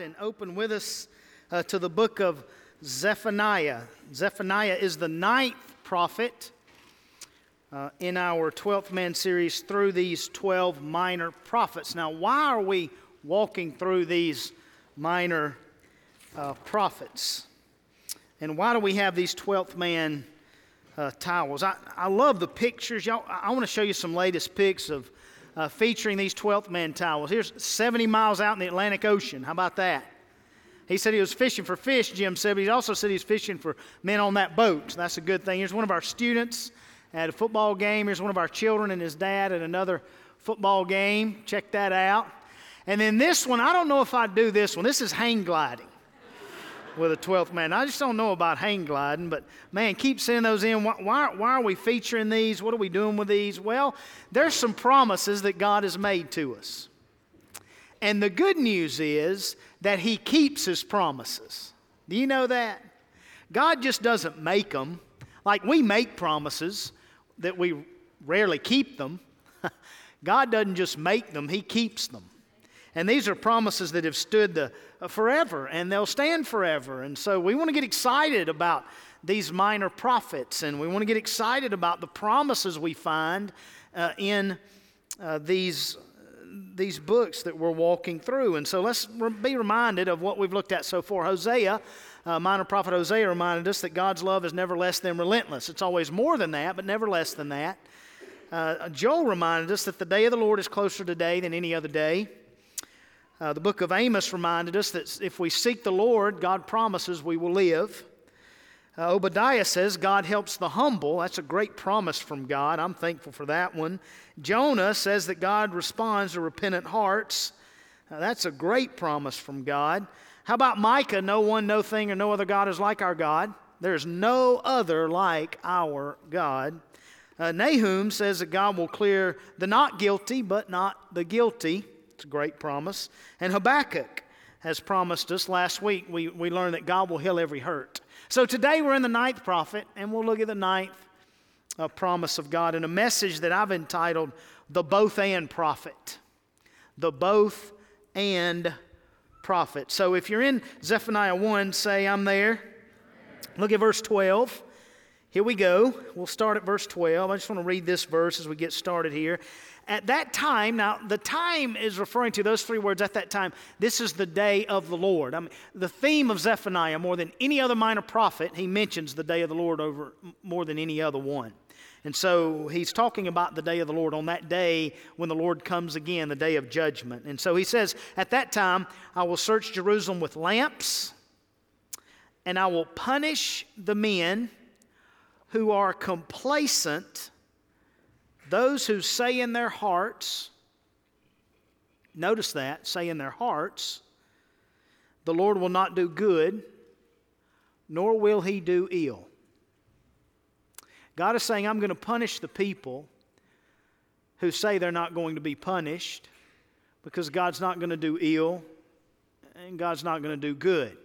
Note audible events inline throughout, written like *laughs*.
and open with us uh, to the book of Zephaniah. Zephaniah is the ninth prophet uh, in our 12th man series through these 12 minor prophets. Now, why are we walking through these minor uh, prophets? And why do we have these 12th man uh, towels? I, I love the pictures. Y'all, I want to show you some latest pics of uh, featuring these 12th man towels. Here's 70 miles out in the Atlantic Ocean. How about that? He said he was fishing for fish, Jim said, but he also said he was fishing for men on that boat. So that's a good thing. Here's one of our students at a football game. Here's one of our children and his dad at another football game. Check that out. And then this one, I don't know if I'd do this one. This is hang gliding with a 12th man. I just don't know about hang gliding, but man, keep sending those in. Why, why, why, are we featuring these? What are we doing with these? Well, there's some promises that God has made to us. And the good news is that He keeps His promises. Do you know that? God just doesn't make them. Like we make promises that we rarely keep them. *laughs* God doesn't just make them, He keeps them. And these are promises that have stood the, forever and they'll stand forever. And so we want to get excited about these minor prophets and we want to get excited about the promises we find uh, in uh, these, these books that we're walking through. And so let's re- be reminded of what we've looked at so far. Hosea, uh, minor prophet Hosea reminded us that God's love is never less than relentless. It's always more than that, but never less than that. Uh, Joel reminded us that the day of the Lord is closer today than any other day. Uh, the book of Amos reminded us that if we seek the Lord, God promises we will live. Uh, Obadiah says God helps the humble. That's a great promise from God. I'm thankful for that one. Jonah says that God responds to repentant hearts. Uh, that's a great promise from God. How about Micah? No one, no thing, or no other God is like our God. There's no other like our God. Uh, Nahum says that God will clear the not guilty, but not the guilty. It's a great promise. And Habakkuk has promised us. Last week, we, we learned that God will heal every hurt. So today we're in the ninth prophet, and we'll look at the ninth uh, promise of God in a message that I've entitled The Both and Prophet. The Both and Prophet. So if you're in Zephaniah 1, say, I'm there. Look at verse 12. Here we go. We'll start at verse 12. I just want to read this verse as we get started here. At that time, now the time is referring to those three words at that time. This is the day of the Lord. I mean, the theme of Zephaniah, more than any other minor prophet, he mentions the day of the Lord over more than any other one. And so he's talking about the day of the Lord on that day when the Lord comes again, the day of judgment. And so he says, At that time, I will search Jerusalem with lamps, and I will punish the men who are complacent those who say in their hearts, notice that, say in their hearts, the Lord will not do good, nor will he do ill. God is saying, I'm going to punish the people who say they're not going to be punished because God's not going to do ill and God's not going to do good.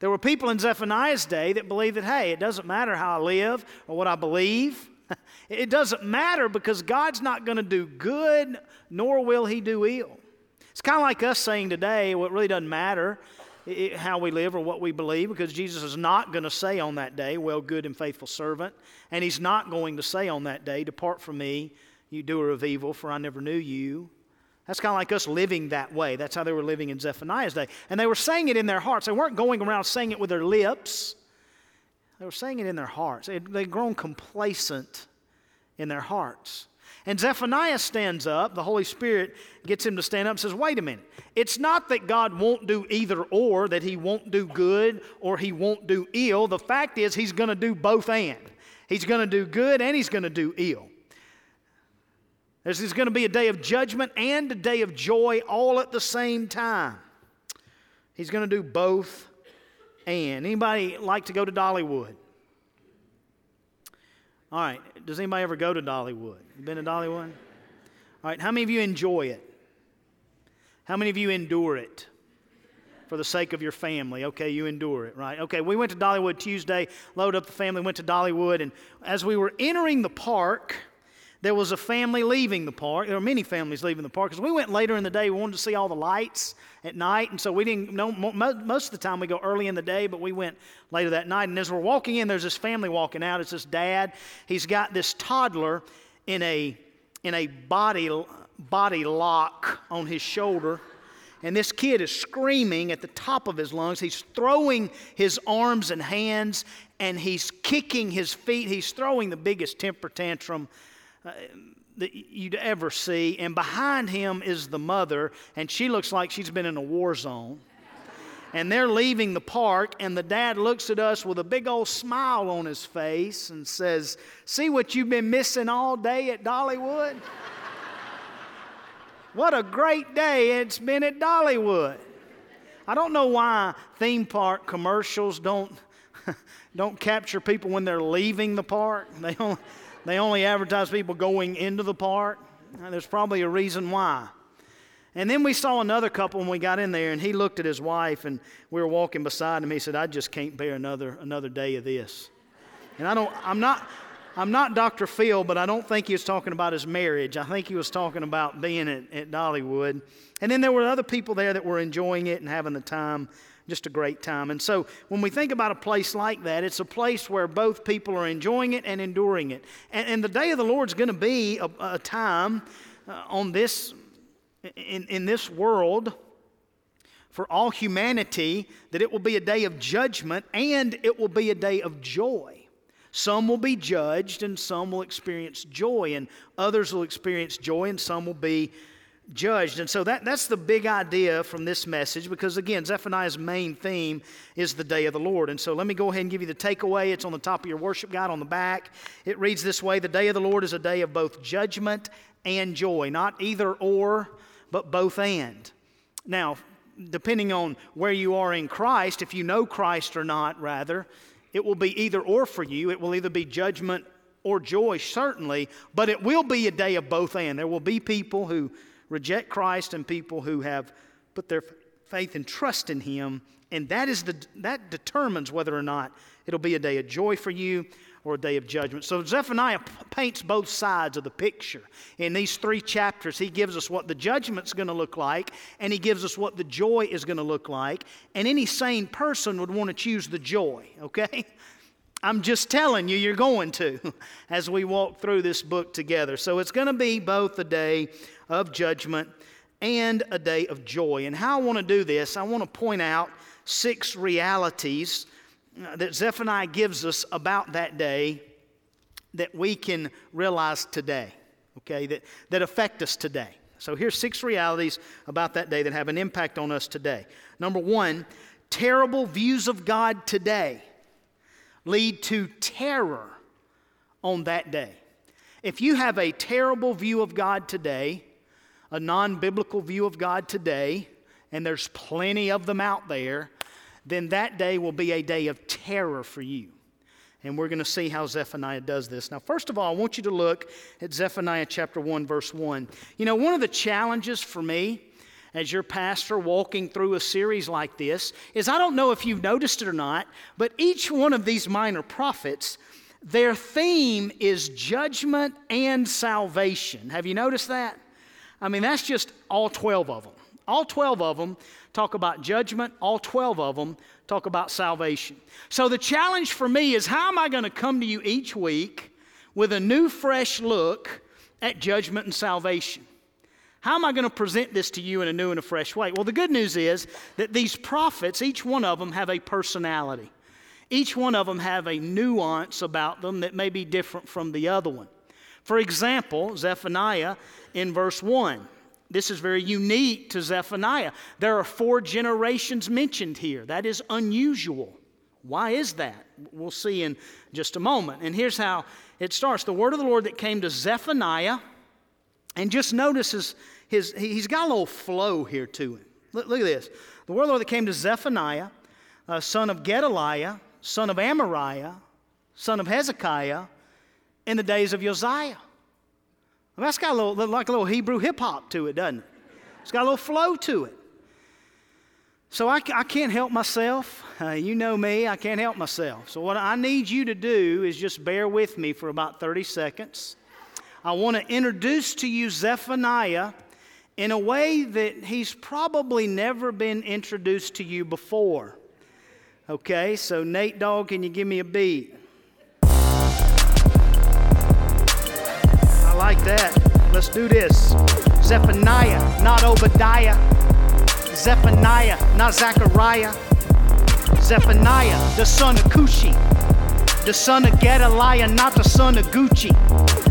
There were people in Zephaniah's day that believed that, hey, it doesn't matter how I live or what I believe. It doesn't matter because God's not going to do good, nor will He do ill. It's kind of like us saying today, well, it really doesn't matter how we live or what we believe because Jesus is not going to say on that day, Well, good and faithful servant. And He's not going to say on that day, Depart from me, you doer of evil, for I never knew you. That's kind of like us living that way. That's how they were living in Zephaniah's day. And they were saying it in their hearts. They weren't going around saying it with their lips. They were saying it in their hearts. They'd grown complacent in their hearts. And Zephaniah stands up, the Holy Spirit gets him to stand up and says, Wait a minute. It's not that God won't do either or, that he won't do good or he won't do ill. The fact is, he's going to do both and. He's going to do good and he's going to do ill. There's going to be a day of judgment and a day of joy all at the same time. He's going to do both and. Anybody like to go to Dollywood? All right. Does anybody ever go to Dollywood? You been to Dollywood? All right. How many of you enjoy it? How many of you endure it? For the sake of your family. Okay, you endure it, right? Okay, we went to Dollywood Tuesday, loaded up the family, went to Dollywood, and as we were entering the park, there was a family leaving the park. There were many families leaving the park because we went later in the day. We wanted to see all the lights at night, and so we didn't know. Most of the time we go early in the day, but we went later that night. And as we're walking in, there's this family walking out. It's this dad. He's got this toddler in a in a body body lock on his shoulder. And this kid is screaming at the top of his lungs. He's throwing his arms and hands and he's kicking his feet. He's throwing the biggest temper tantrum uh, that you'd ever see. And behind him is the mother, and she looks like she's been in a war zone. And they're leaving the park, and the dad looks at us with a big old smile on his face and says, See what you've been missing all day at Dollywood? what a great day it's been at Dollywood. I don't know why theme park commercials don't, *laughs* don't capture people when they're leaving the park. They don't, they only advertise people going into the park. There's probably a reason why. And then we saw another couple when we got in there, and he looked at his wife, and we were walking beside him. He said, "I just can't bear another another day of this." And I don't. I'm not. I'm not Dr. Phil, but I don't think he was talking about his marriage. I think he was talking about being at, at Dollywood. And then there were other people there that were enjoying it and having the time just a great time. And so when we think about a place like that, it's a place where both people are enjoying it and enduring it. And, and the day of the Lord is going to be a, a time uh, on this, in, in this world for all humanity that it will be a day of judgment and it will be a day of joy. Some will be judged and some will experience joy, and others will experience joy and some will be judged. And so that, that's the big idea from this message because, again, Zephaniah's main theme is the day of the Lord. And so let me go ahead and give you the takeaway. It's on the top of your worship guide on the back. It reads this way The day of the Lord is a day of both judgment and joy, not either or, but both and. Now, depending on where you are in Christ, if you know Christ or not, rather, it will be either or for you. It will either be judgment or joy, certainly, but it will be a day of both and. There will be people who reject Christ and people who have put their faith and trust in Him. And that, is the, that determines whether or not it'll be a day of joy for you or a day of judgment. So Zephaniah paints both sides of the picture. In these three chapters, he gives us what the judgment's going to look like, and he gives us what the joy is going to look like. And any sane person would want to choose the joy, okay? *laughs* I'm just telling you, you're going to *laughs* as we walk through this book together. So it's going to be both a day of judgment and a day of joy. And how I want to do this, I want to point out six realities uh, that Zephaniah gives us about that day that we can realize today, okay, that, that affect us today. So here's six realities about that day that have an impact on us today. Number one, terrible views of God today lead to terror on that day. If you have a terrible view of God today, a non biblical view of God today, and there's plenty of them out there, then that day will be a day of terror for you. And we're going to see how Zephaniah does this. Now, first of all, I want you to look at Zephaniah chapter 1, verse 1. You know, one of the challenges for me as your pastor walking through a series like this is I don't know if you've noticed it or not, but each one of these minor prophets, their theme is judgment and salvation. Have you noticed that? I mean, that's just all 12 of them. All 12 of them talk about judgment, all 12 of them talk about salvation. So the challenge for me is how am I going to come to you each week with a new, fresh look at judgment and salvation? How am I going to present this to you in a new and a fresh way? Well, the good news is that these prophets, each one of them, have a personality. Each one of them have a nuance about them that may be different from the other one. For example, Zephaniah in verse 1. This is very unique to Zephaniah. There are four generations mentioned here. That is unusual. Why is that? We'll see in just a moment. And here's how it starts The word of the Lord that came to Zephaniah, and just notice his, his he's got a little flow here to him. Look, look at this. The word of the Lord that came to Zephaniah, uh, son of Gedaliah, son of Amariah, son of Hezekiah, in the days of Josiah. Well, that's got a little, like a little Hebrew hip hop to it, doesn't it? It's got a little flow to it. So I, I can't help myself. Uh, you know me, I can't help myself. So what I need you to do is just bear with me for about 30 seconds. I want to introduce to you Zephaniah in a way that he's probably never been introduced to you before. Okay, so Nate Dogg, can you give me a beat? Like that. Let's do this. Zephaniah, not Obadiah. Zephaniah, not Zechariah. Zephaniah, the son of Cushi, the son of Gedaliah, not the son of Gucci.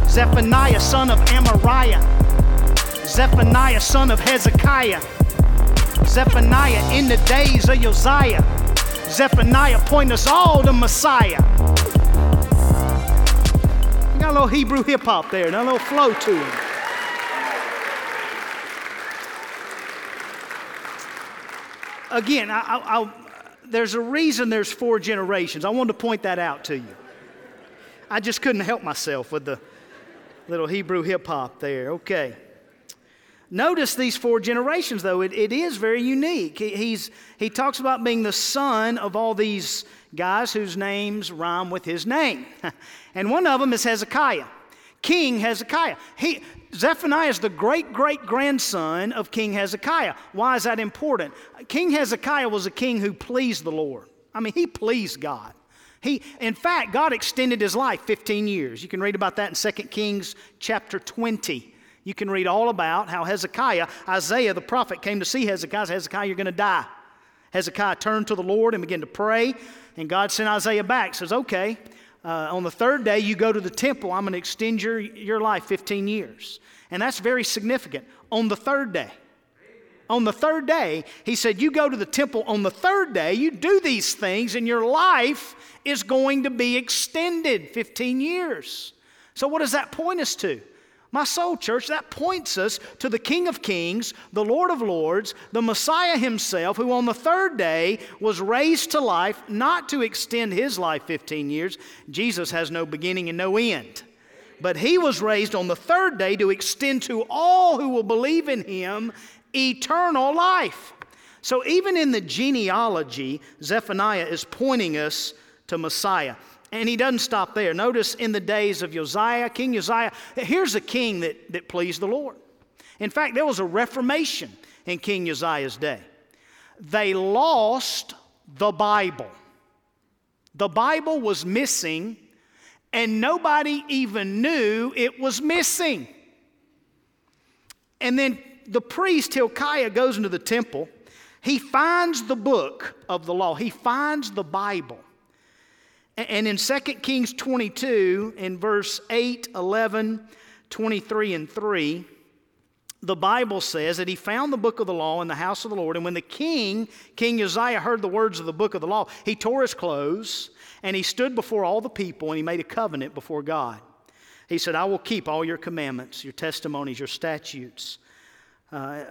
Zephaniah, son of Amariah. Zephaniah, son of Hezekiah. Zephaniah, in the days of Josiah. Zephaniah, point us all to Messiah. Got a little Hebrew hip hop there, and a little flow to it. Again, I, I, I, there's a reason there's four generations. I wanted to point that out to you. I just couldn't help myself with the little Hebrew hip hop there. Okay. Notice these four generations, though. It, it is very unique. He, he's, he talks about being the son of all these guys whose names rhyme with his name. *laughs* and one of them is Hezekiah, King Hezekiah. He, Zephaniah is the great great grandson of King Hezekiah. Why is that important? King Hezekiah was a king who pleased the Lord. I mean, he pleased God. He, in fact, God extended his life 15 years. You can read about that in 2 Kings chapter 20. You can read all about how Hezekiah, Isaiah the prophet, came to see Hezekiah. Hezekiah, you're going to die. Hezekiah turned to the Lord and began to pray, and God sent Isaiah back. Says, okay, uh, on the third day, you go to the temple. I'm going to extend your, your life 15 years. And that's very significant. On the third day, on the third day, he said, You go to the temple on the third day, you do these things, and your life is going to be extended 15 years. So, what does that point us to? My soul, church, that points us to the King of Kings, the Lord of Lords, the Messiah himself, who on the third day was raised to life, not to extend his life 15 years. Jesus has no beginning and no end. But he was raised on the third day to extend to all who will believe in him eternal life. So even in the genealogy, Zephaniah is pointing us to Messiah. And he doesn't stop there. Notice in the days of Josiah, King Josiah, here's a king that, that pleased the Lord. In fact, there was a reformation in King Josiah's day. They lost the Bible. The Bible was missing, and nobody even knew it was missing. And then the priest Hilkiah goes into the temple. He finds the book of the law, he finds the Bible. And in 2 Kings 22, in verse 8, 11, 23, and 3, the Bible says that he found the book of the law in the house of the Lord. And when the king, King Josiah, heard the words of the book of the law, he tore his clothes and he stood before all the people and he made a covenant before God. He said, I will keep all your commandments, your testimonies, your statutes. Uh,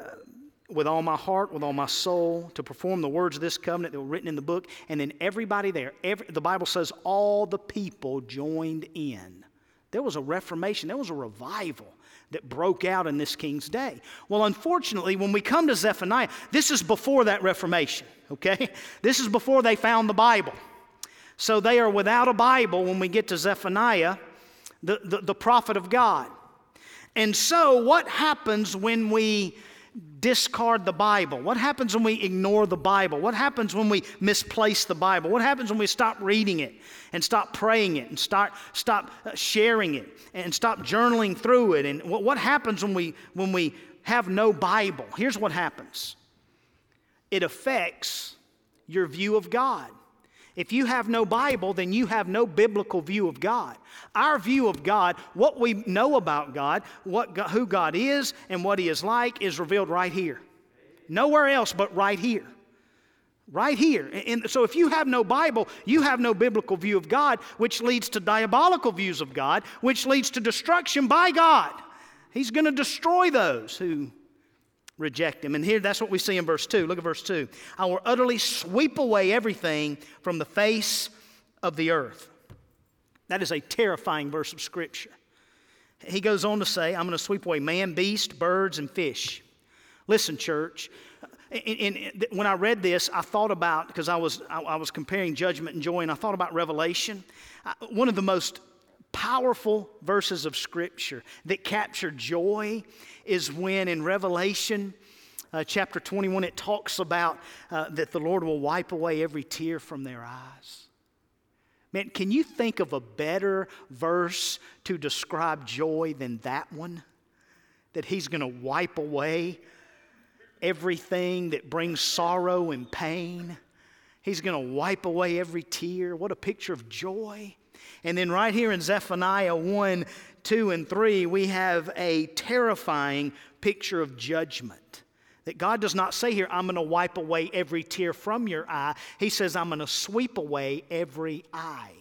with all my heart, with all my soul, to perform the words of this covenant that were written in the book. And then everybody there, every, the Bible says all the people joined in. There was a reformation, there was a revival that broke out in this king's day. Well, unfortunately, when we come to Zephaniah, this is before that reformation, okay? *laughs* This is before they found the Bible. So they are without a Bible when we get to Zephaniah, the, the, the prophet of God. And so, what happens when we discard the Bible? What happens when we ignore the Bible? What happens when we misplace the Bible? What happens when we stop reading it and stop praying it and start, stop uh, sharing it and stop journaling through it? And what, what happens when we, when we have no Bible? Here's what happens it affects your view of God. If you have no Bible, then you have no biblical view of God. Our view of God, what we know about God, what who God is, and what He is like, is revealed right here. Nowhere else but right here. Right here. And so if you have no Bible, you have no biblical view of God, which leads to diabolical views of God, which leads to destruction by God. He's going to destroy those who reject him. And here, that's what we see in verse 2. Look at verse 2. I will utterly sweep away everything from the face of the earth. That is a terrifying verse of Scripture. He goes on to say, I'm going to sweep away man, beast, birds, and fish. Listen, church. In, in, when I read this, I thought about, because I was, I, I was comparing judgment and joy, and I thought about Revelation. I, one of the most powerful verses of Scripture that capture joy is when in Revelation uh, chapter 21 it talks about uh, that the Lord will wipe away every tear from their eyes. Man, can you think of a better verse to describe joy than that one? That He's going to wipe away everything that brings sorrow and pain. He's going to wipe away every tear. What a picture of joy. And then, right here in Zephaniah 1, 2, and 3, we have a terrifying picture of judgment. That God does not say here, I'm going to wipe away every tear from your eye. He says, I'm going to sweep away every eye.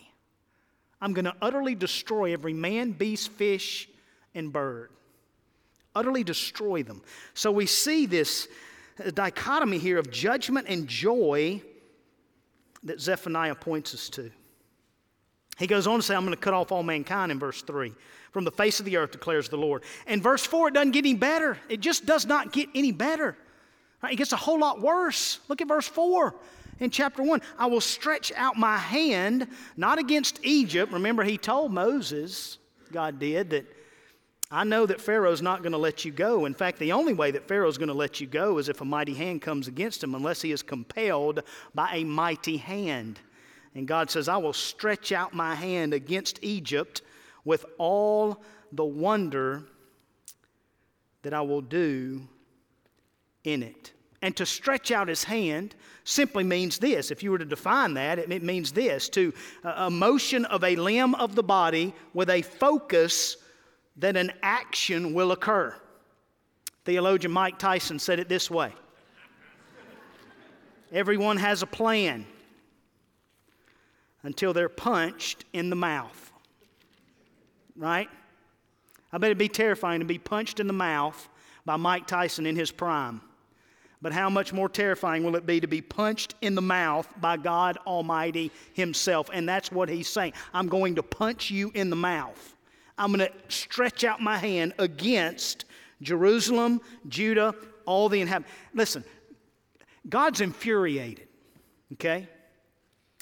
I'm going to utterly destroy every man, beast, fish, and bird utterly destroy them. So we see this dichotomy here of judgment and joy that Zephaniah points us to. He goes on to say, I'm going to cut off all mankind in verse 3. From the face of the earth declares the Lord. And verse 4, it doesn't get any better. It just does not get any better. Right? It gets a whole lot worse. Look at verse 4 in chapter 1. I will stretch out my hand, not against Egypt. Remember, he told Moses, God did, that I know that Pharaoh's not going to let you go. In fact, the only way that Pharaoh's going to let you go is if a mighty hand comes against him, unless he is compelled by a mighty hand. And God says, I will stretch out my hand against Egypt with all the wonder that I will do in it. And to stretch out his hand simply means this. If you were to define that, it means this to uh, a motion of a limb of the body with a focus that an action will occur. Theologian Mike Tyson said it this way Everyone has a plan until they're punched in the mouth. Right? I bet it'd be terrifying to be punched in the mouth by Mike Tyson in his prime. But how much more terrifying will it be to be punched in the mouth by God Almighty Himself? And that's what He's saying. I'm going to punch you in the mouth. I'm going to stretch out my hand against Jerusalem, Judah, all the inhabitants. Listen, God's infuriated, okay?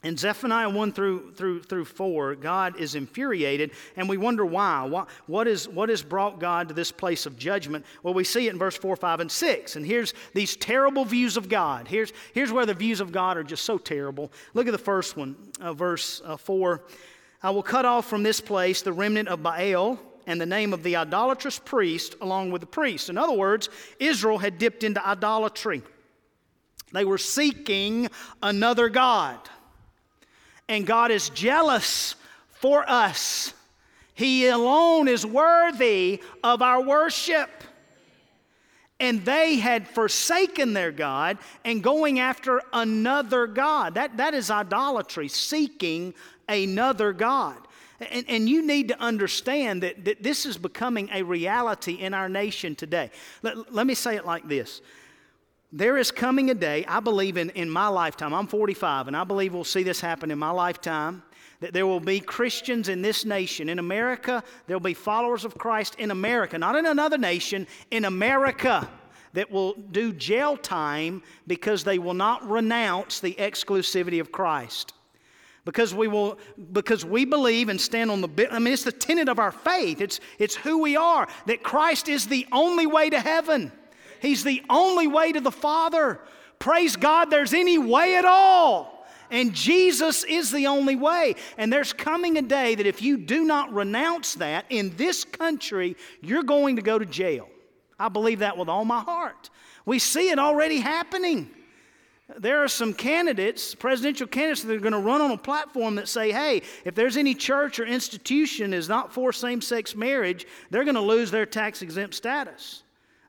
In Zephaniah 1 through, through, through 4, God is infuriated, and we wonder why. What, what, is, what has brought God to this place of judgment? Well, we see it in verse 4, 5, and 6. And here's these terrible views of God. Here's, here's where the views of God are just so terrible. Look at the first one, uh, verse uh, 4. I will cut off from this place the remnant of Baal and the name of the idolatrous priest along with the priest. In other words, Israel had dipped into idolatry. They were seeking another God. And God is jealous for us. He alone is worthy of our worship. And they had forsaken their God and going after another God. That, that is idolatry, seeking another God. And, and, you need to understand that, that this is becoming a reality in our nation today. Let, let me say it like this. There is coming a day, I believe in, in my lifetime, I'm 45, and I believe we'll see this happen in my lifetime, that there will be Christians in this nation. In America, there will be followers of Christ in America, not in another nation, in America that will do jail time because they will not renounce the exclusivity of Christ because we will because we believe and stand on the i mean it's the tenet of our faith it's it's who we are that christ is the only way to heaven he's the only way to the father praise god there's any way at all and Jesus is the only way. And there's coming a day that if you do not renounce that in this country, you're going to go to jail. I believe that with all my heart. We see it already happening. There are some candidates, presidential candidates, that are going to run on a platform that say, hey, if there's any church or institution is not for same sex marriage, they're going to lose their tax exempt status.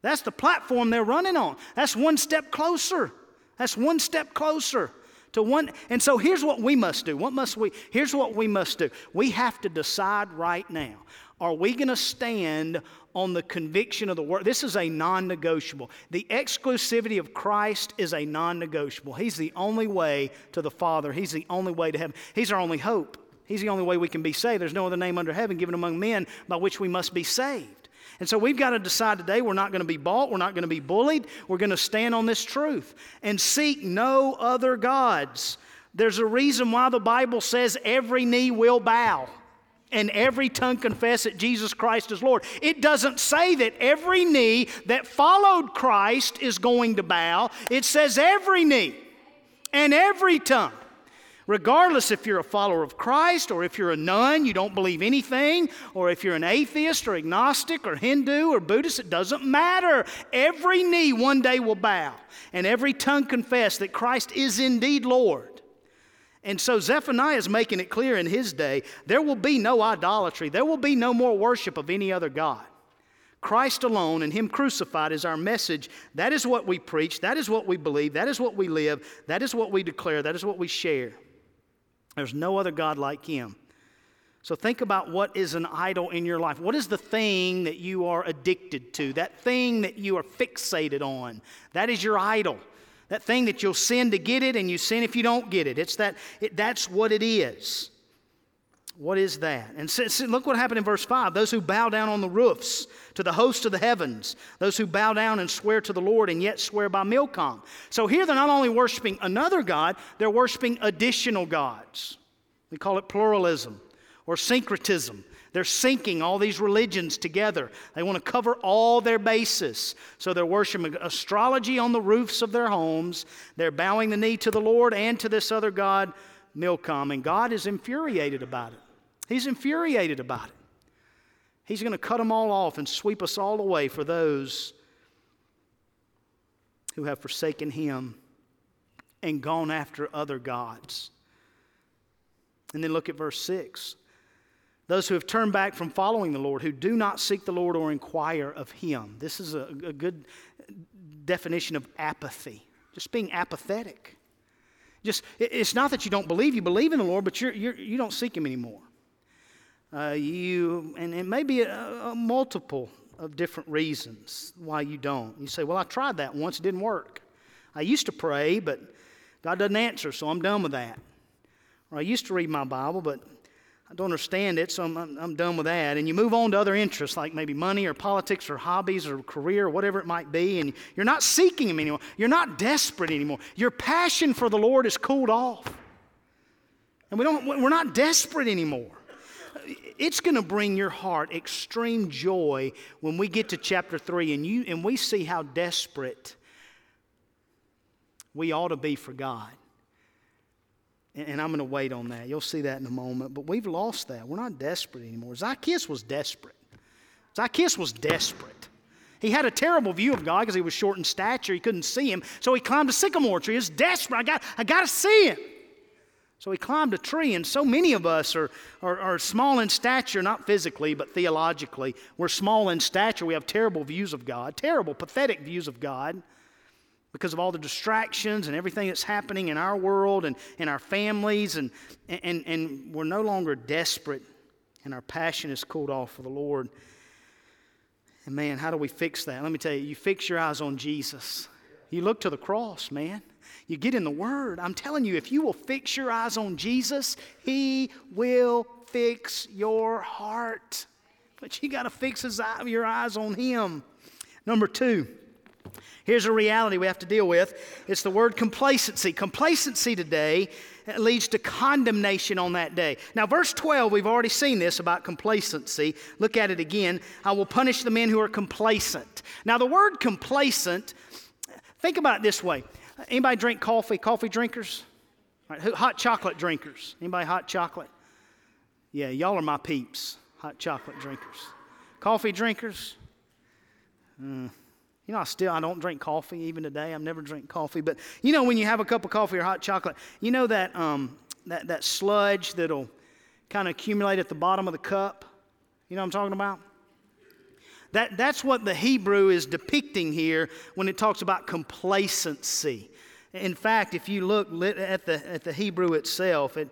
That's the platform they're running on. That's one step closer. That's one step closer to one. And so here's what we must do. What must we? Here's what we must do. We have to decide right now are we going to stand on the conviction of the word? This is a non negotiable. The exclusivity of Christ is a non negotiable. He's the only way to the Father, He's the only way to heaven. He's our only hope. He's the only way we can be saved. There's no other name under heaven given among men by which we must be saved. And so we've got to decide today we're not going to be bought, we're not going to be bullied, we're going to stand on this truth and seek no other gods. There's a reason why the Bible says every knee will bow. and every tongue confess that Jesus Christ is Lord. It doesn't say that every knee that followed Christ is going to bow, it says every knee and every tongue. Regardless if you're a follower of Christ or if you're a nun, you don't believe anything, or if you're an atheist or agnostic or Hindu or Buddhist, it doesn't matter. Every knee one day will bow and every tongue confess that Christ is indeed Lord. And so Zephaniah is making it clear in his day there will be no idolatry, there will be no more worship of any other God. Christ alone and Him crucified is our message. That is what we preach. That is what we believe. That is what we live. That is what we declare. That is what we share. There's no other God like Him. So think about what is an idol in your life. What is the thing that you are addicted to? That thing that you are fixated on. That is your idol. That thing that you'll sin to get it and you sin if you don't get it. It's that, it, that's what it is. What is that? And look what happened in verse 5 those who bow down on the roofs to the host of the heavens, those who bow down and swear to the Lord and yet swear by Milcom. So here they're not only worshiping another God, they're worshiping additional gods. We call it pluralism or syncretism. They're syncing all these religions together. They want to cover all their bases. So they're worshiping astrology on the roofs of their homes. They're bowing the knee to the Lord and to this other God, Milcom. And God is infuriated about it. He's infuriated about it. He's going to cut them all off and sweep us all away for those who have forsaken Him and gone after other gods. And then look at verse 6. Those who have turned back from following the Lord, who do not seek the Lord or inquire of Him. This is a, a good definition of apathy, just being apathetic. Just, it's not that you don't believe, you believe in the Lord, but you're, you're, you do not seek Him anymore. Uh, you, and it may be a, a multiple of different reasons why you don't. You say, Well, I tried that once, it didn't work. I used to pray, but God doesn't answer, so I'm done with that. Or I used to read my Bible, but I don't understand it, so I'm, I'm, I'm, done with that. And you move on to other interests like maybe money or politics or hobbies or career or whatever it might be, and you're not seeking Him anymore. You're not desperate anymore. Your passion for the Lord is cooled off. And we don't, we're not desperate anymore. It's going to bring your heart extreme joy when we get to chapter 3 and, you, and we see how desperate we ought to be for God. And I'm going to wait on that. You'll see that in a moment. But we've lost that. We're not desperate anymore. Zacchaeus was desperate. Zacchaeus was desperate. He had a terrible view of God because he was short in stature. He couldn't see him. So he climbed a sycamore tree. He was desperate. I got, I got to see him. So he climbed a tree, and so many of us are, are, are, small in stature, not physically, but theologically. We're small in stature. We have terrible views of God, terrible, pathetic views of God because of all the distractions and everything that's happening in our world and in our families, and, and, and we're no longer desperate, and our passion is cooled off for the Lord. And man, how do we fix that? Let me tell you, you fix your eyes on Jesus. You look to the cross, man. You get in the Word. I'm telling you, if you will fix your eyes on Jesus, He will fix your heart. But you got to fix his your eyes on Him. Number two, Here's a reality we have to deal with it's the word complacency. Complacency today leads to condemnation on that day. Now, verse 12, we've already seen this about complacency. Look at it again. I will punish the men who are complacent. Now, the word complacent, think about it this way. Anybody drink coffee? Coffee drinkers? Right, hot chocolate drinkers? Anybody hot chocolate? Yeah, y'all are my peeps, hot chocolate drinkers. Coffee drinkers? Mm. You know, I still I don't drink coffee even today. I've never drink coffee, but you know when you have a cup of coffee or hot chocolate, you know that um, that that sludge that'll kind of accumulate at the bottom of the cup. You know what I'm talking about? That that's what the Hebrew is depicting here when it talks about complacency. In fact, if you look at the at the Hebrew itself, it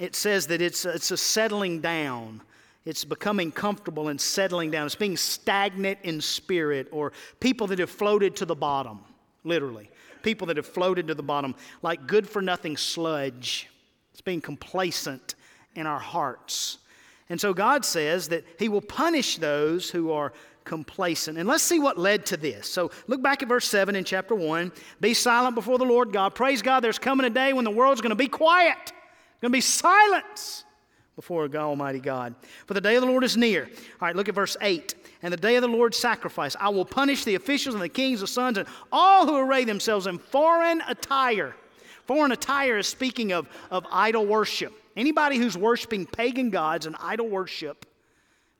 it says that it's it's a settling down. It's becoming comfortable and settling down. It's being stagnant in spirit, or people that have floated to the bottom, literally. People that have floated to the bottom, like good for nothing sludge. It's being complacent in our hearts. And so God says that He will punish those who are complacent. And let's see what led to this. So look back at verse 7 in chapter 1. Be silent before the Lord God. Praise God, there's coming a day when the world's going to be quiet, going to be silence before God Almighty God. For the day of the Lord is near. All right, look at verse 8. And the day of the Lord's sacrifice, I will punish the officials and the kings, the sons, and all who array themselves in foreign attire. Foreign attire is speaking of, of idol worship. Anybody who's worshiping pagan gods and idol worship,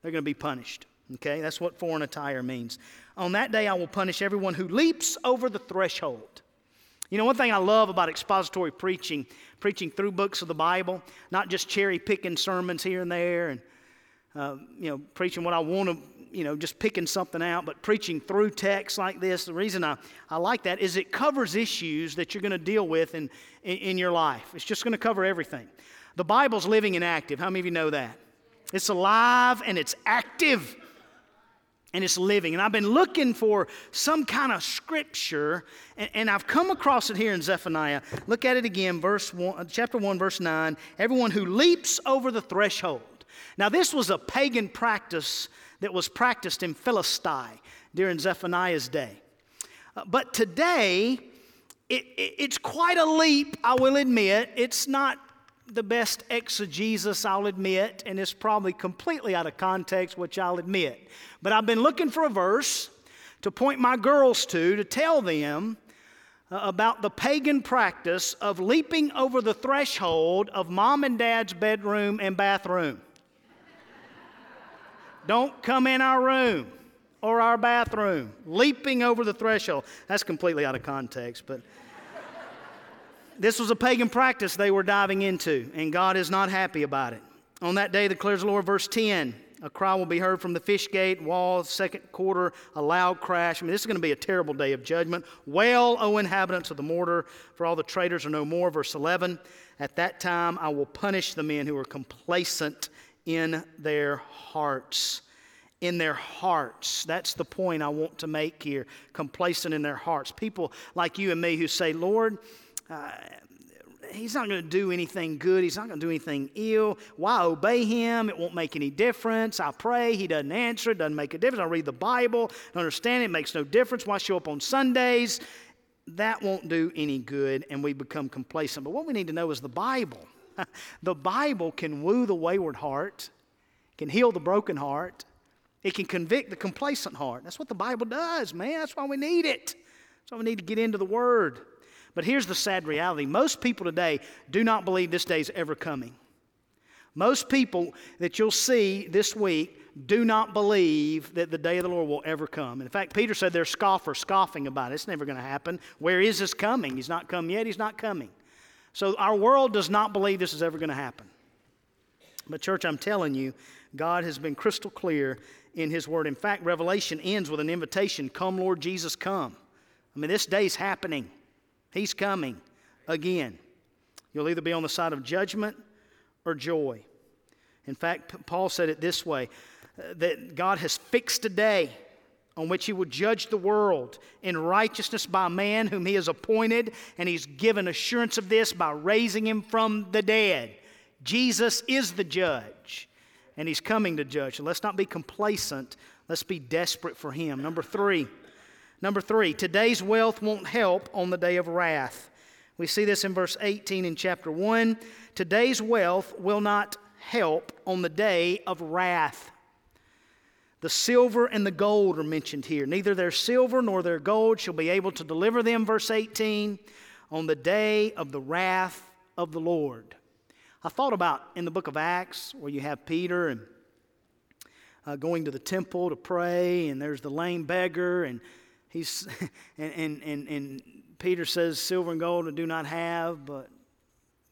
they're going to be punished. Okay, that's what foreign attire means. On that day, I will punish everyone who leaps over the threshold. You know, one thing I love about expository preaching, preaching through books of the Bible, not just cherry picking sermons here and there and, uh, you know, preaching what I want to, you know, just picking something out, but preaching through text like this. The reason I, I like that is it covers issues that you're going to deal with in, in, in your life. It's just going to cover everything. The Bible's living and active. How many of you know that? It's alive and it's active and it's living. And I've been looking for some kind of scripture, and, and, I've come across it here in Zephaniah. Look at it again, verse one, chapter 1, verse 9. Everyone who leaps over the threshold. Now, this was a pagan practice that was practiced in Philistine during Zephaniah's day. Uh, but today, it, it, it's quite a leap, I will admit. It's not the best exegesis, I'll admit, and it's probably completely out of context, which I'll admit. But I've been looking for a verse to point my girls to, to tell them uh, about the pagan practice of leaping over the threshold of mom and dad's bedroom and bathroom. Don't come in our room or our bathroom, leaping over the threshold. That's completely out of context, but. This was a pagan practice they were diving into, and God is not happy about it. On that day, declares the Lord, verse 10, a cry will be heard from the fish gate, wall, second quarter, a loud crash. I mean, this is going to be a terrible day of judgment. Wail, O inhabitants of the mortar, for all the traitors are no more. Verse 11, at that time I will punish the men who are complacent in their hearts. In their hearts. That's the point I want to make here. Complacent in their hearts. People like you and me who say, Lord, uh, he's not going to do anything good. He's not going to do anything ill. Why obey him? It won't make any difference. I pray. He doesn't answer. It doesn't make a difference. I read the Bible. I understand it. it makes no difference. Why show up on Sundays? That won't do any good, and we become complacent. But what we need to know is the Bible. *laughs* the Bible can woo the wayward heart, can heal the broken heart, it can convict the complacent heart. That's what the Bible does, man. That's why we need it. That's why we need to get into the Word. But here's the sad reality most people today do not believe this day is ever coming. Most people that you'll see this week do not believe that the day of the Lord will ever come. In fact, Peter said they're scoffers, scoffing about it. It's never going to happen. Where is this coming? He's not come yet. He's not coming. So our world does not believe this is ever going to happen. But, church, I'm telling you, God has been crystal clear in His Word. In fact, Revelation ends with an invitation Come, Lord Jesus, come. I mean, this day's happening. He's coming again. You'll either be on the side of judgment or joy. In fact, Paul said it this way uh, that God has fixed a day on which he will judge the world in righteousness by man whom he has appointed, and he's given assurance of this by raising him from the dead. Jesus is the judge, and he's coming to judge. Let's not be complacent, let's be desperate for him. Number three, Number three, today's wealth won't help on the day of wrath. We see this in verse 18 in chapter 1. Today's wealth will not help on the day of wrath. The silver and the gold are mentioned here. Neither their silver nor their gold shall be able to deliver them, verse 18, on the day of the wrath of the Lord. I thought about in the book of Acts where you have Peter and uh, going to the temple to pray, and there's the lame beggar, and He's, *laughs* and, and, and, and Peter says, Silver and gold I do not have, but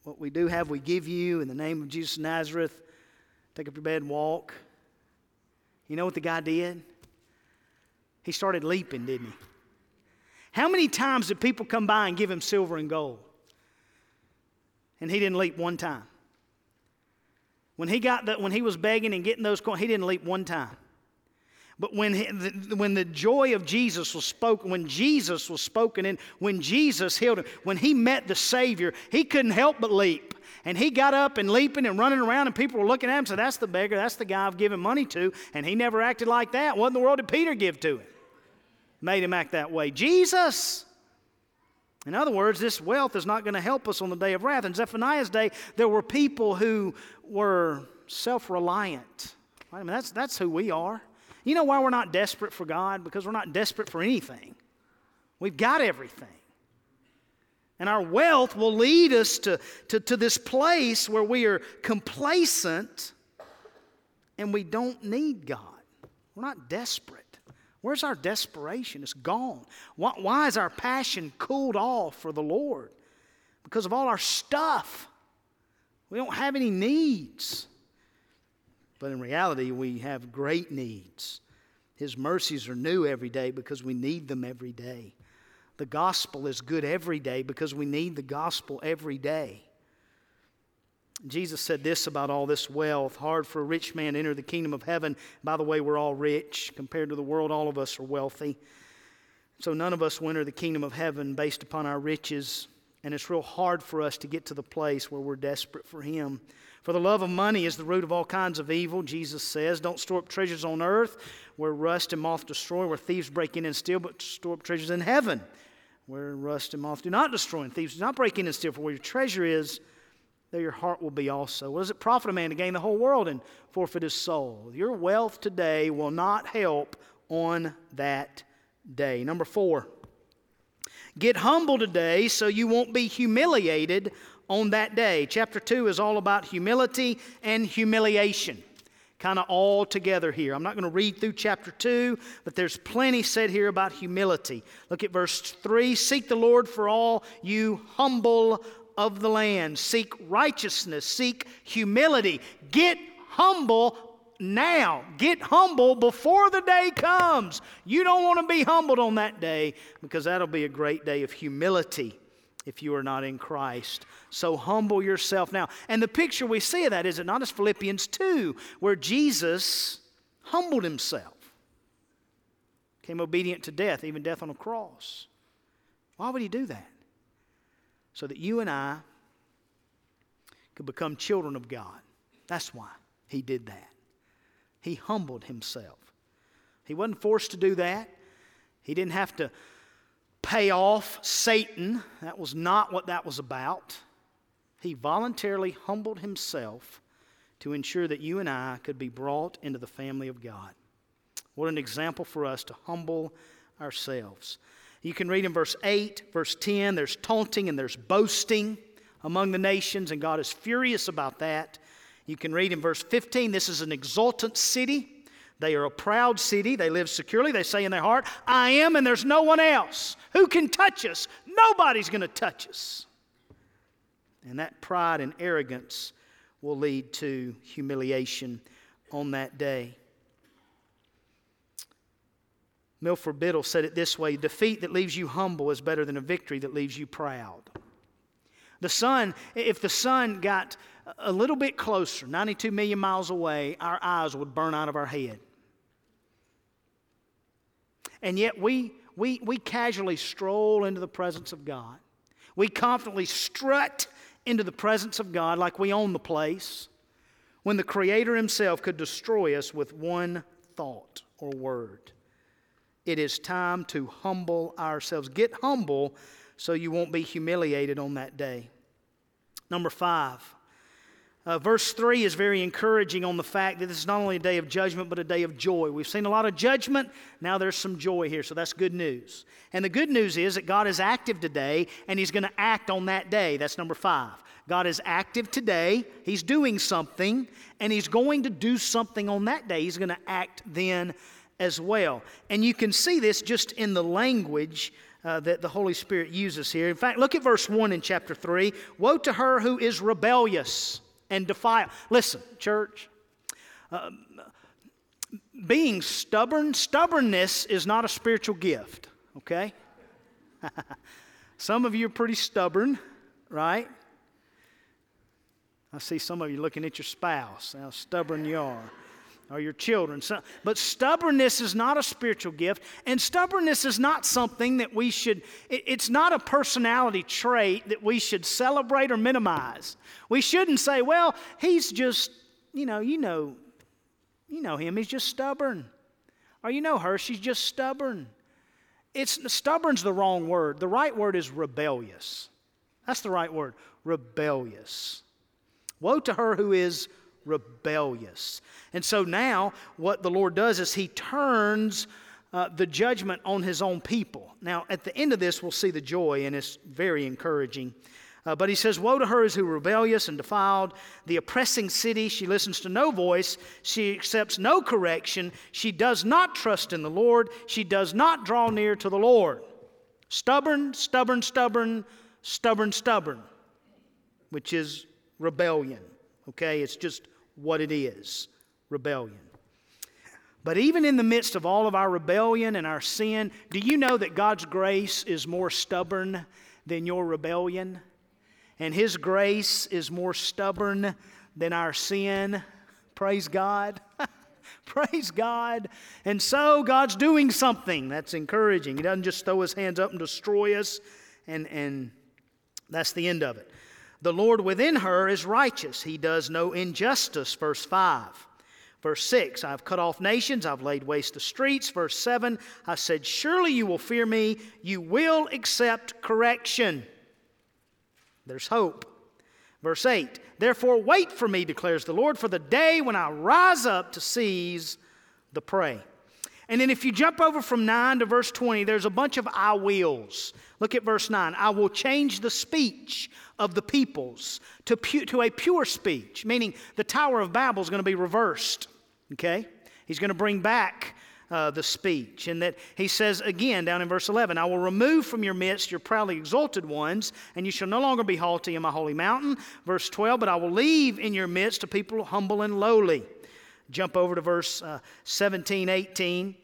what we do have, we give you in the name of Jesus of Nazareth. Take up your bed and walk. You know what the guy did? He started leaping, didn't he? How many times did people come by and give him silver and gold? And he didn't leap one time. When he got that, when he was begging and getting those coins, he didn't leap one time. But when, when the joy of Jesus was spoken, when Jesus was spoken in, when Jesus healed him, when he met the Savior, he couldn't help but leap. And he got up and leaping and running around, and people were looking at him and said, That's the beggar, that's the guy I've given money to. And he never acted like that. What in the world did Peter give to him? Made him act that way. Jesus. In other words, this wealth is not going to help us on the day of wrath. In Zephaniah's day, there were people who were self reliant. I mean, that's, that's who we are. You know why we're not desperate for God? Because we're not desperate for anything. We've got everything. And our wealth will lead us to, to, to this place where we are complacent and we don't need God. We're not desperate. Where's our desperation? It's gone. Why, why is our passion cooled off for the Lord? Because of all our stuff. We don't have any needs. But in reality, we have great needs. His mercies are new every day because we need them every day. The gospel is good every day because we need the gospel every day. Jesus said this about all this wealth hard for a rich man to enter the kingdom of heaven. By the way, we're all rich. Compared to the world, all of us are wealthy. So none of us will enter the kingdom of heaven based upon our riches. And it's real hard for us to get to the place where we're desperate for Him. For the love of money is the root of all kinds of evil, Jesus says. Don't store up treasures on earth where rust and moth destroy, where thieves break in and steal, but store up treasures in heaven where rust and moth do not destroy, and thieves do not break in and steal. For where your treasure is, there your heart will be also. What does it profit a man to gain the whole world and forfeit his soul? Your wealth today will not help on that day. Number four, get humble today so you won't be humiliated on that day. Chapter 2 is all about humility and humiliation. Kind of all together here. I'm not going to read through chapter 2, but there's plenty said here about humility. Look at verse 3 Seek the Lord for all you humble of the land. Seek righteousness, seek humility. Get humble now. Get humble before the day comes. You don't want to be humbled on that day because that'll be a great day of humility if you are not in Christ. So humble yourself now. And the picture we see of that is it not as Philippians 2, where Jesus humbled himself, came obedient to death, even death on a cross. Why would he do that? So that you and I could become children of God. That's why he did that. He humbled himself. He wasn't forced to do that. He didn't have to pay off Satan. That was not what that was about. He voluntarily humbled himself to ensure that you and I could be brought into the family of God. What an example for us to humble ourselves. You can read in verse 8, verse 10, there's taunting and there's boasting among the nations, and God is furious about that. You can read in verse 15, this is an exultant city. They are a proud city. They live securely. They say in their heart, I am, and there's no one else. Who can touch us? Nobody's going to touch us. And that pride and arrogance will lead to humiliation on that day. Milford Biddle said it this way defeat that leaves you humble is better than a victory that leaves you proud. The sun, if the sun got a little bit closer, 92 million miles away, our eyes would burn out of our head. And yet we, we, we casually stroll into the presence of God. We confidently strut into the presence of God like we own the place when the Creator Himself could destroy us with one thought or word. It is time to humble ourselves. Get humble so you won't be humiliated on that day. Number five, uh, verse 3 is very encouraging on the fact that this is not only a day of judgment, but a day of joy. We've seen a lot of judgment, now there's some joy here, so that's good news. And the good news is that God is active today, and He's going to act on that day. That's number 5. God is active today, He's doing something, and He's going to do something on that day. He's going to act then as well. And you can see this just in the language uh, that the Holy Spirit uses here. In fact, look at verse 1 in chapter 3 Woe to her who is rebellious and defile. Listen, church, uh, being stubborn, stubbornness is not a spiritual gift, okay? *laughs* some of you are pretty stubborn, right? I see some of you looking at your spouse, how stubborn you are, or your children. So, but stubbornness is not a spiritual gift, and stubbornness is not something that we should, it, it's not a personality trait that we should celebrate or minimize. We shouldn't say, well, he's just, you know, you know, you know him, he's just stubborn. Or you know her, she's just stubborn. It's stubborn's the wrong word. The right word is rebellious. That's the right word. Rebellious. Woe to her who is rebellious. And so now, what the Lord does is He turns uh, the judgment on His own people. Now, at the end of this, we'll see the joy, and it's very encouraging. Uh, but he says, Woe to her is who rebellious and defiled, the oppressing city. She listens to no voice. She accepts no correction. She does not trust in the Lord. She does not draw near to the Lord. Stubborn, stubborn, stubborn, stubborn, stubborn, which is rebellion. Okay? It's just what it is rebellion. But even in the midst of all of our rebellion and our sin, do you know that God's grace is more stubborn than your rebellion? And His grace is more stubborn than our sin. Praise God. *laughs* Praise God. And so God's doing something that's encouraging. He doesn't just throw His hands up and destroy us, and, and that's the end of it. The Lord within her is righteous. He does no injustice. Verse 5. Verse 6, I've cut off nations, I've laid waste the streets. Verse 7, I said, Surely you will fear me, you will accept correction. There's hope. Verse 8, Therefore wait for me, declares the Lord, for the day when I rise up to seize the prey. And then if you jump over from 9 to verse 20, there's a bunch of I wills. Look at verse 9. I will change the speech of the peoples to, pu- to a pure speech, meaning the Tower of Babel is going to be reversed. Okay? He's going to bring back uh, the speech. And that he says again down in verse 11, I will remove from your midst your proudly exalted ones, and you shall no longer be haughty in my holy mountain. Verse 12, but I will leave in your midst a people humble and lowly. Jump over to verse uh, 17, 18.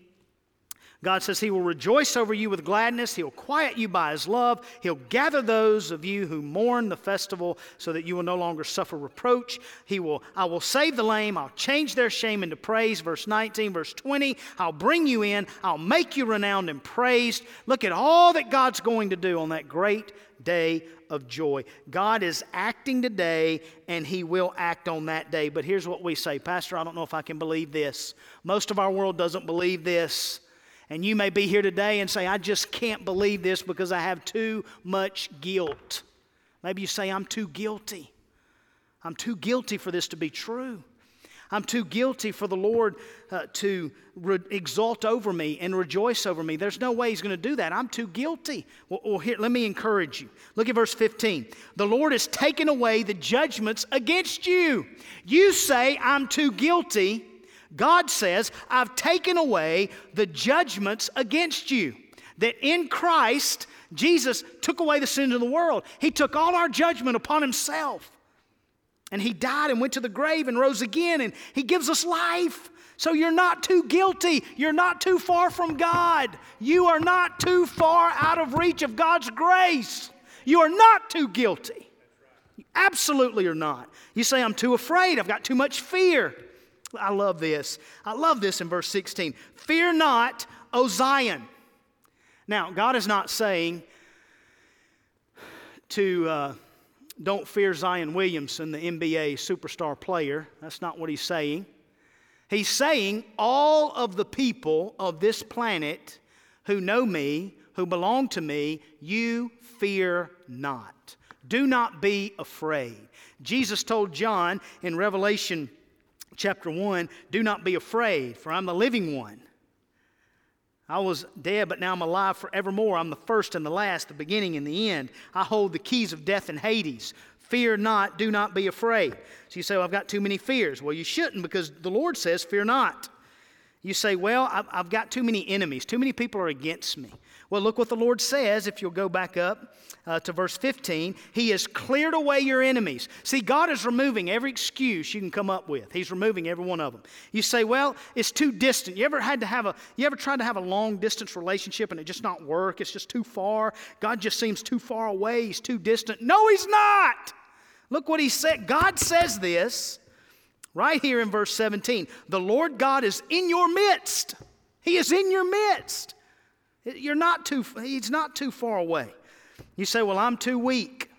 God says He will rejoice over you with gladness. He'll quiet you by His love. He'll gather those of you who mourn the festival so that you will no longer suffer reproach. He will, I will save the lame. I'll change their shame into praise. Verse 19, verse 20. I'll bring you in. I'll make you renowned and praised. Look at all that God's going to do on that great day of joy. God is acting today and He will act on that day. But here's what we say Pastor, I don't know if I can believe this. Most of our world doesn't believe this. And you may be here today and say, I just can't believe this because I have too much guilt. Maybe you say, I'm too guilty. I'm too guilty for this to be true. I'm too guilty for the Lord uh, to re- exalt over me and rejoice over me. There's no way He's going to do that. I'm too guilty. Well, well, here, let me encourage you. Look at verse 15. The Lord has taken away the judgments against you. You say, I'm too guilty. God says, I've taken away the judgments against you. That in Christ, Jesus took away the sins of the world. He took all our judgment upon himself. And he died and went to the grave and rose again, and he gives us life. So you're not too guilty. You're not too far from God. You are not too far out of reach of God's grace. You are not too guilty. You absolutely are not. You say, I'm too afraid. I've got too much fear. I love this. I love this in verse 16. Fear not, O Zion. Now, God is not saying to uh, don't fear Zion Williamson, the NBA superstar player. That's not what he's saying. He's saying all of the people of this planet who know me, who belong to me, you fear not. Do not be afraid. Jesus told John in Revelation chapter 1 Do not be afraid, for I'm the living one. I was dead, but now I'm alive forevermore. I'm the first and the last, the beginning and the end. I hold the keys of death and Hades. Fear not, do not be afraid. So you say, well, I've got too many fears. Well, you shouldn't because the Lord says, Fear not. You say, Well, I've got too many enemies. Too many people are against me. Well, look what the Lord says if you'll go back up uh, to verse 15. He has cleared away your enemies. See, God is removing every excuse you can come up with. He's removing every one of them. You say, Well, it's too distant. You ever had to have a, you ever tried to have a long distance relationship and it just not work? It's just too far. God just seems too far away. He's too distant. No, He's not. Look what He said. God says this right here in verse 17 the Lord God is in your midst. He is in your midst. You're not too, he's not too far away. You say, Well, I'm too weak.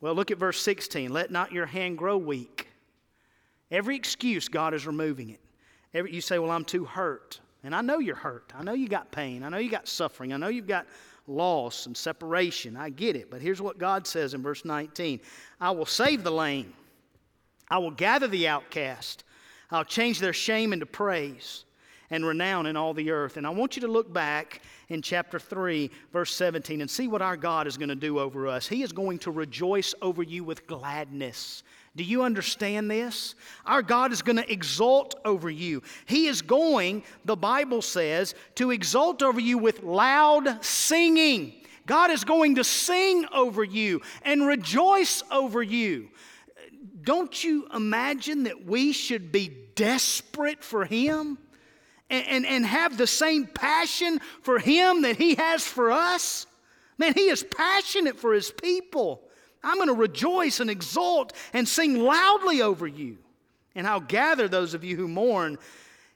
Well, look at verse 16. Let not your hand grow weak. Every excuse, God is removing it. Every, you say, Well, I'm too hurt. And I know you're hurt. I know you got pain. I know you got suffering. I know you've got loss and separation. I get it. But here's what God says in verse 19 I will save the lame. I will gather the outcast. I'll change their shame into praise and renown in all the earth. And I want you to look back in chapter 3, verse 17, and see what our God is going to do over us. He is going to rejoice over you with gladness. Do you understand this? Our God is going to exult over you. He is going, the Bible says, to exult over you with loud singing. God is going to sing over you and rejoice over you. Don't you imagine that we should be desperate for Him? And, and, and have the same passion for Him that He has for us? Man, He is passionate for His people. I'm going to rejoice and exult and sing loudly over you. And I'll gather those of you who mourn,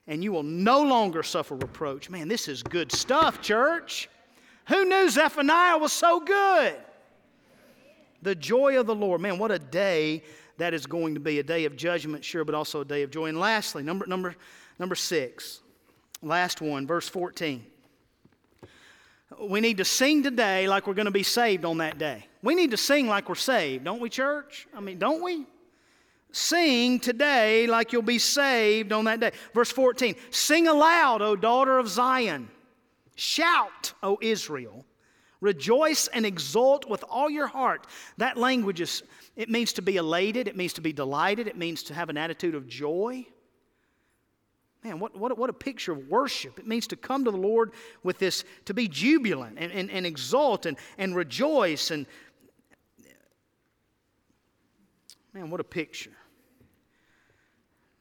and you will no longer suffer reproach. Man, this is good stuff, church. Who knew Zephaniah was so good? The joy of the Lord. Man, what a day that is going to be. A day of judgment, sure, but also a day of joy. And lastly, number, number, number six, Last one, verse 14. We need to sing today like we're going to be saved on that day. We need to sing like we're saved, don't we, church? I mean, don't we? Sing today like you'll be saved on that day. Verse 14 Sing aloud, O daughter of Zion. Shout, O Israel. Rejoice and exult with all your heart. That language is, it means to be elated, it means to be delighted, it means to have an attitude of joy. Man, what, what, what a picture of worship. It means to come to the Lord with this, to be jubilant and, and, and exult and, and rejoice. And man, what a picture.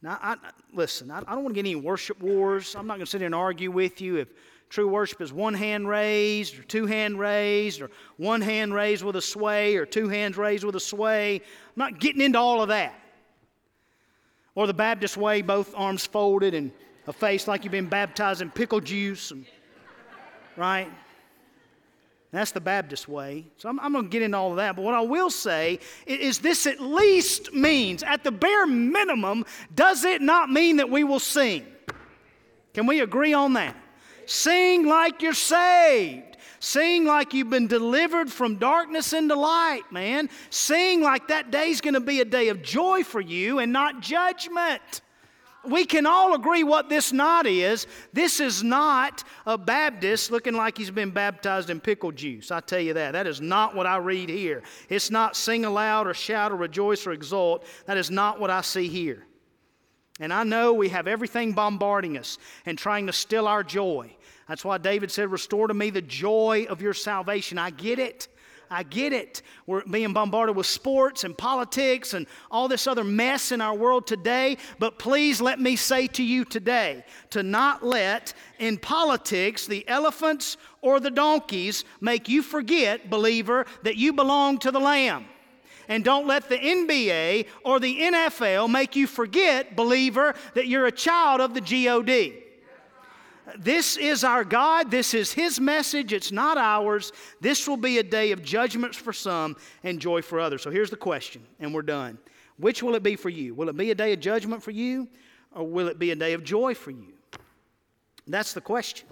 Now, I, listen, I, I don't want to get any worship wars. I'm not going to sit here and argue with you if true worship is one hand raised or two hand raised or one hand raised with a sway or two hands raised with a sway. I'm not getting into all of that. Or the Baptist way, both arms folded and a face like you've been baptized in pickle juice, and, right? That's the Baptist way. So I'm, I'm going to get into all of that. But what I will say is this at least means, at the bare minimum, does it not mean that we will sing? Can we agree on that? Sing like you're saved. Sing like you've been delivered from darkness into light, man. Sing like that day's going to be a day of joy for you and not judgment. We can all agree what this not is. This is not a Baptist looking like he's been baptized in pickle juice. I tell you that. That is not what I read here. It's not sing aloud or shout or rejoice or exult. That is not what I see here. And I know we have everything bombarding us and trying to steal our joy. That's why David said, Restore to me the joy of your salvation. I get it. I get it. We're being bombarded with sports and politics and all this other mess in our world today. But please let me say to you today to not let in politics the elephants or the donkeys make you forget, believer, that you belong to the Lamb. And don't let the NBA or the NFL make you forget, believer, that you're a child of the GOD. This is our God. This is His message. It's not ours. This will be a day of judgments for some and joy for others. So here's the question, and we're done. Which will it be for you? Will it be a day of judgment for you, or will it be a day of joy for you? That's the question.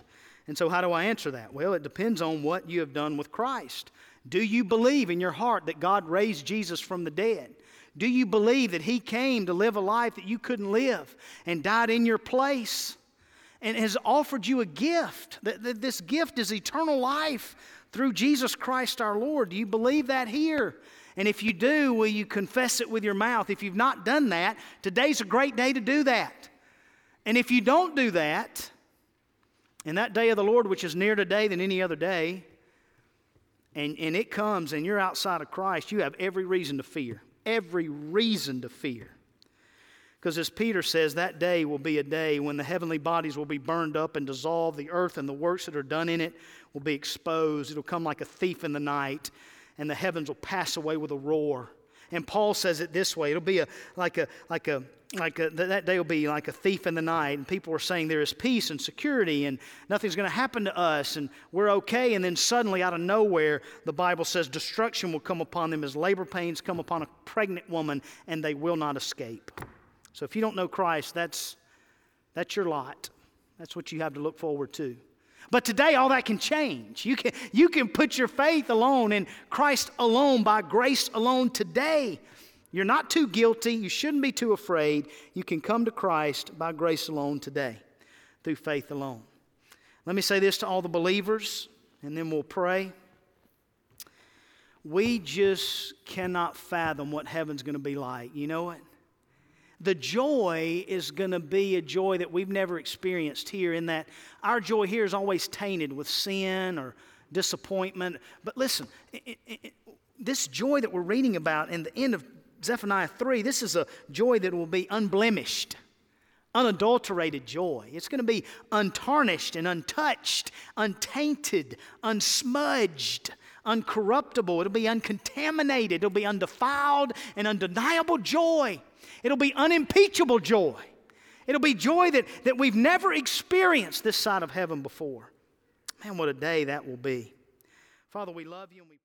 And so, how do I answer that? Well, it depends on what you have done with Christ. Do you believe in your heart that God raised Jesus from the dead? Do you believe that He came to live a life that you couldn't live and died in your place? And has offered you a gift. That, this gift is eternal life through Jesus Christ our Lord. Do you believe that here? And if you do, will you confess it with your mouth? If you've not done that, today's a great day to do that. And if you don't do that, in that day of the Lord, which is nearer today than any other day, and, and it comes and you're outside of Christ, you have every reason to fear. Every reason to fear. Because as Peter says, that day will be a day when the heavenly bodies will be burned up and dissolved. The earth and the works that are done in it will be exposed. It'll come like a thief in the night, and the heavens will pass away with a roar. And Paul says it this way it'll be a, like a, like a, like a, that day will be like a thief in the night, and people are saying there is peace and security, and nothing's going to happen to us, and we're okay. And then suddenly, out of nowhere, the Bible says destruction will come upon them as labor pains come upon a pregnant woman, and they will not escape. So if you don't know Christ, that's, that's your lot. That's what you have to look forward to. But today, all that can change. You can, you can put your faith alone in Christ alone, by grace alone today. You're not too guilty. You shouldn't be too afraid. You can come to Christ by grace alone today, through faith alone. Let me say this to all the believers, and then we'll pray. We just cannot fathom what heaven's going to be like. You know it? The joy is going to be a joy that we've never experienced here, in that our joy here is always tainted with sin or disappointment. But listen, it, it, it, this joy that we're reading about in the end of Zephaniah 3, this is a joy that will be unblemished, unadulterated joy. It's going to be untarnished and untouched, untainted, unsmudged, uncorruptible. It'll be uncontaminated. It'll be undefiled and undeniable joy. It'll be unimpeachable joy. It'll be joy that, that we've never experienced this side of heaven before. Man, what a day that will be. Father, we love you and we